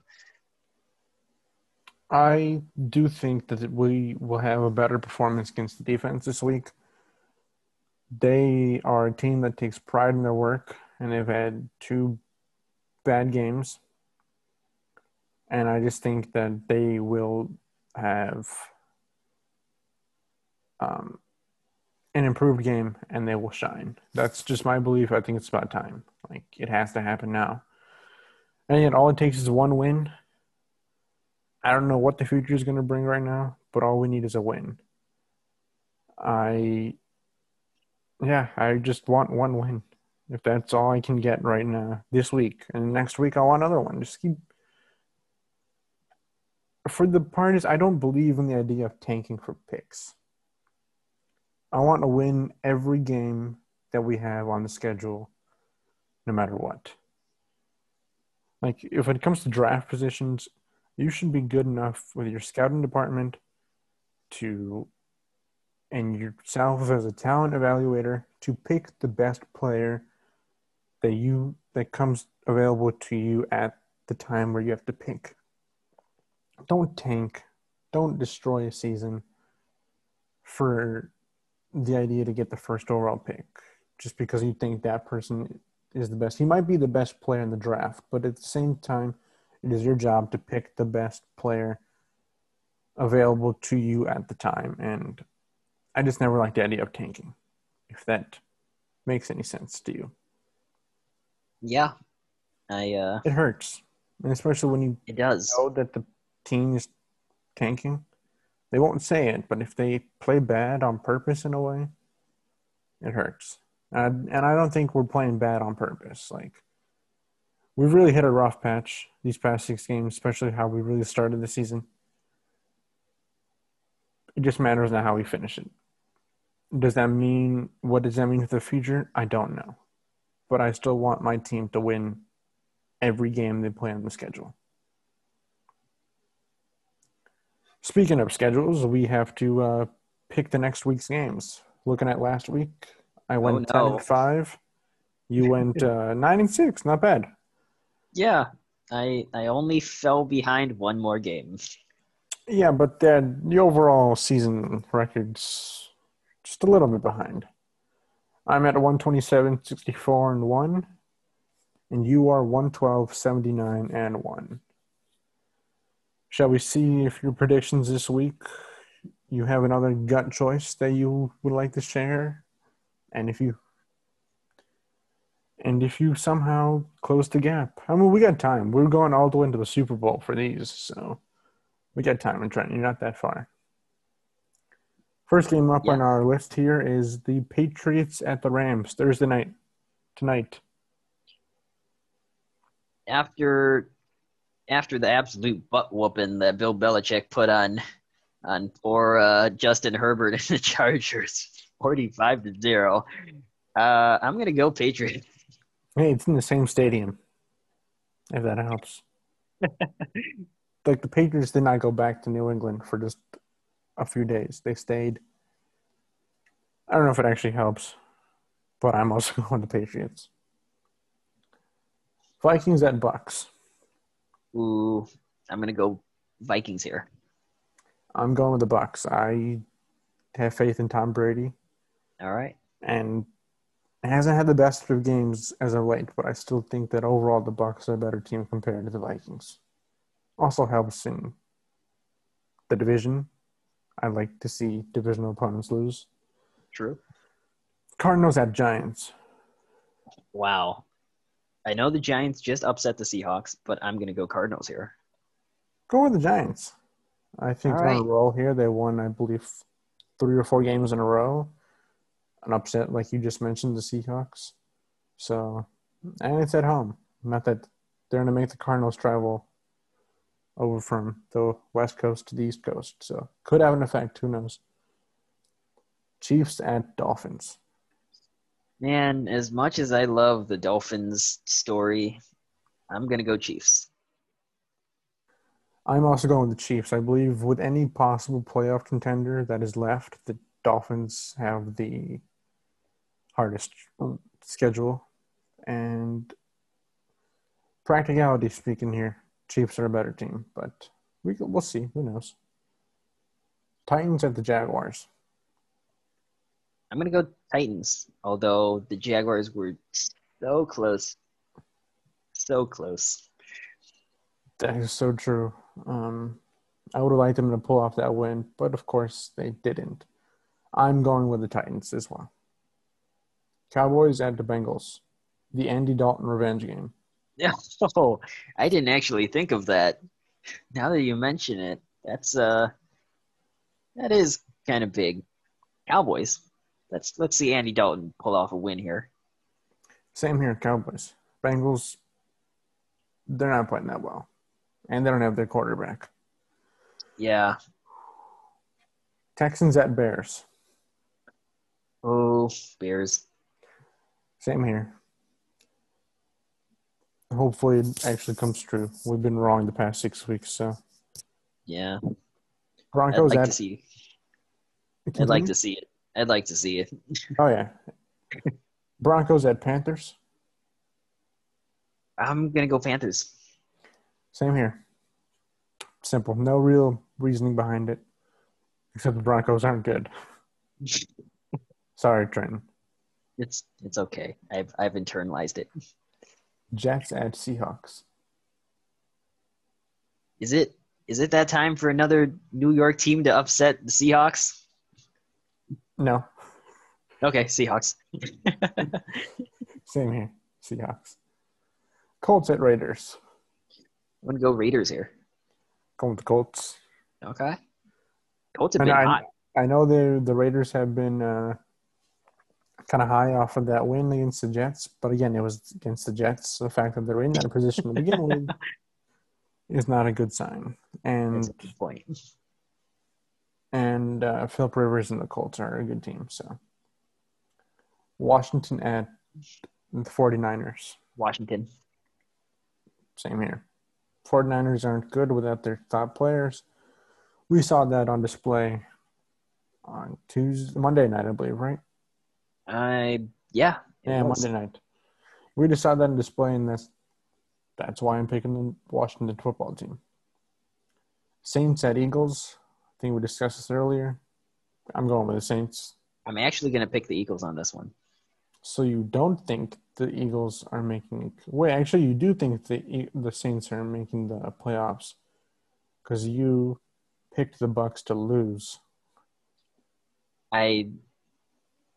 S1: I do think that we will have a better performance against the defense this week. They are a team that takes pride in their work, and they've had two bad games. And I just think that they will have um, an improved game and they will shine. That's just my belief. I think it's about time. Like, it has to happen now. And yet, all it takes is one win I don't know what the future is going to bring right now, but all we need is a win. I, yeah, I just want one win. If that's all I can get right now this week, and next week I want another one. Just keep. For the part is, I don't believe in the idea of tanking for picks. I want to win every game that we have on the schedule, no matter what. Like if it comes to draft positions, you should be good enough with your scouting department to and yourself as a talent evaluator to pick the best player that you that comes available to you at the time where you have to pick. Don't tank. Don't destroy a season for the idea to get the first overall pick just because you think that person is the best. He might be the best player in the draft, but at the same time, it is your job to pick the best player available to you at the time. And I just never liked the idea of tanking, if that makes any sense to you.
S2: Yeah. I uh
S1: it hurts. And especially when you
S2: it does
S1: know that the team is tanking. They won't say it, but if they play bad on purpose in a way, it hurts. And, and I don't think we're playing bad on purpose. Like, we've really hit a rough patch these past six games, especially how we really started the season. It just matters now how we finish it. Does that mean what does that mean for the future? I don't know. But I still want my team to win every game they play on the schedule. Speaking of schedules, we have to uh, pick the next week's games. Looking at last week, I went oh, no. ten and five. You went uh, nine and six. Not bad.
S2: Yeah, I I only fell behind one more game.
S1: Yeah, but the, the overall season record's just a little bit behind. I'm at 127, 64, and 1, and you are 112, 79, and 1. Shall we see if your predictions this week you have another gut choice that you would like to share? And if you and if you somehow close the gap, I mean, we got time. We're going all the way into the Super Bowl for these, so we got time. And Trent, you're not that far. First game up yeah. on our list here is the Patriots at the Rams Thursday night tonight.
S2: After after the absolute butt whooping that Bill Belichick put on on poor uh, Justin Herbert and the Chargers, forty-five to zero. Uh, I'm gonna go Patriots.
S1: Hey, it's in the same stadium. If that helps. like the Patriots did not go back to New England for just a few days. They stayed. I don't know if it actually helps, but I'm also going to Patriots. Vikings at Bucks.
S2: Ooh, I'm gonna go Vikings here.
S1: I'm going with the Bucks. I have faith in Tom Brady.
S2: All right.
S1: And hasn't had the best of games as of late, but I still think that overall the Bucks are a better team compared to the Vikings. Also helps in the division. I like to see divisional opponents lose.
S2: True.
S1: Cardinals at Giants.
S2: Wow. I know the Giants just upset the Seahawks, but I'm going to go Cardinals here.
S1: Go with the Giants. I think they're on a roll here. They won, I believe, three or four games in a row. An upset, like you just mentioned, the Seahawks. So, and it's at home. Not that they're going to make the Cardinals travel over from the West Coast to the East Coast. So, could have an effect. Who knows? Chiefs at Dolphins.
S2: Man, as much as I love the Dolphins story, I'm going to go Chiefs.
S1: I'm also going with the Chiefs. I believe with any possible playoff contender that is left, the Dolphins have the hardest schedule. And practicality speaking here, Chiefs are a better team, but we, we'll see. Who knows? Titans at the Jaguars.
S2: I'm gonna go Titans, although the Jaguars were so close, so close.
S1: That is so true. Um, I would have liked them to pull off that win, but of course they didn't. I'm going with the Titans as well. Cowboys at the Bengals, the Andy Dalton revenge game.
S2: Yeah, oh, I didn't actually think of that. Now that you mention it, that's uh, that is kind of big. Cowboys. Let's let's see Andy Dalton pull off a win here.
S1: Same here, Cowboys. Bengals, they're not playing that well, and they don't have their quarterback.
S2: Yeah.
S1: Texans at Bears.
S2: Oh, Bears.
S1: Same here. Hopefully, it actually comes true. We've been wrong the past six weeks, so.
S2: Yeah.
S1: Broncos
S2: I'd like
S1: at.
S2: To see. I'd like to see it. I'd like to see it.
S1: oh yeah. Broncos at Panthers.
S2: I'm gonna go Panthers.
S1: Same here. Simple. No real reasoning behind it, except the Broncos aren't good. Sorry, Trenton.
S2: It's it's okay. I've I've internalized it.
S1: Jets at Seahawks.
S2: Is it is it that time for another New York team to upset the Seahawks?
S1: No.
S2: Okay, Seahawks.
S1: Same here. Seahawks. Colts at Raiders.
S2: I'm gonna go Raiders here.
S1: Going with the Colts.
S2: Okay. Colts have been
S1: I,
S2: hot.
S1: I know the the Raiders have been uh, kind of high off of that win against the Jets, but again, it was against the Jets. The fact that they're in that position to begin with is not a good sign. And
S2: good
S1: and uh, Philip Rivers and the Colts are a good team. So Washington at the 49ers.
S2: Washington.
S1: Same here. 49ers aren't good without their top players. We saw that on display on Tuesday, Monday night, I believe, right?
S2: I yeah.
S1: Yeah,
S2: was.
S1: Monday night. We just saw that on display, and that's that's why I'm picking the Washington football team. Saints at Eagles. I think we discussed this earlier. I'm going with the Saints.
S2: I'm actually gonna pick the Eagles on this one.
S1: So you don't think the Eagles are making? Wait, actually, you do think the the Saints are making the playoffs because you picked the Bucks to lose.
S2: I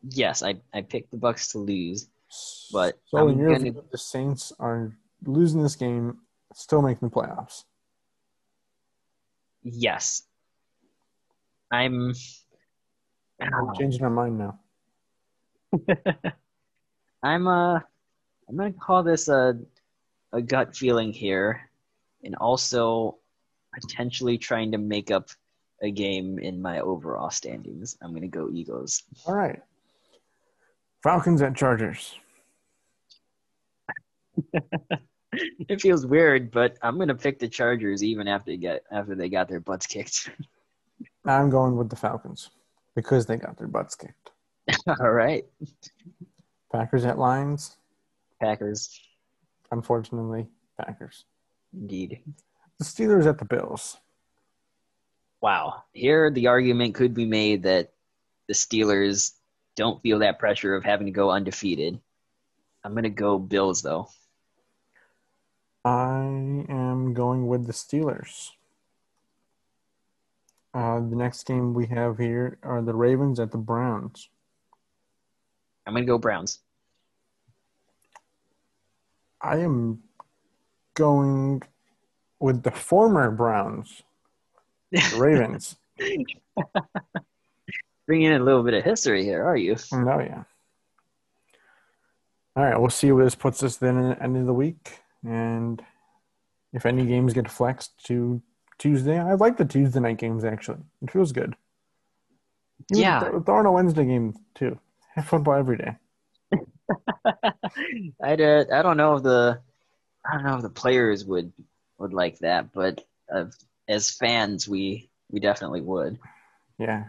S2: yes, I, I picked the Bucks to lose. But
S1: so
S2: I'm
S1: in your
S2: gonna-
S1: view, the Saints are losing this game, still making the playoffs.
S2: Yes. I'm
S1: I'm changing our mind now.
S2: I'm uh I'm gonna call this a a gut feeling here and also potentially trying to make up a game in my overall standings. I'm gonna go Eagles.
S1: All right. Falcons at Chargers.
S2: it feels weird, but I'm gonna pick the Chargers even after they get after they got their butts kicked.
S1: I'm going with the Falcons because they got their butts kicked.
S2: All right.
S1: Packers at Lions.
S2: Packers.
S1: Unfortunately, Packers.
S2: Indeed.
S1: The Steelers at the Bills.
S2: Wow. Here the argument could be made that the Steelers don't feel that pressure of having to go undefeated. I'm gonna go Bills though.
S1: I am going with the Steelers. Uh, the next game we have here are the Ravens at the Browns.
S2: I'm gonna go Browns.
S1: I am going with the former Browns, the Ravens.
S2: Bringing in a little bit of history here, are you?
S1: Oh yeah. All right, we'll see where this puts us then at the end of the week, and if any games get flexed to Tuesday, I like the Tuesday night games actually. It feels good. Even
S2: Yeah.
S1: th- throw in a Wednesday game too. Have football every day.
S2: I uh, I don't know if the I don't know if the players would would like that, but uh, as fans, we we definitely would.
S1: Yeah.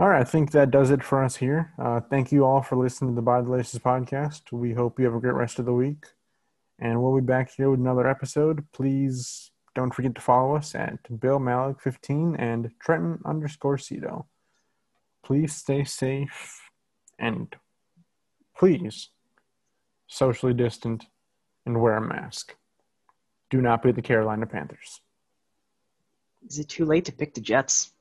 S1: All right, I think that does it for us here. Uh, thank you all for listening to the By the Laces podcast. We hope you have a great rest of the week. And we'll be back here with another episode. Please don't forget to follow us at Bill Malik15 and Trenton underscore Cito. Please stay safe and please socially distant and wear a mask. Do not be the Carolina Panthers.
S2: Is it too late to pick the Jets?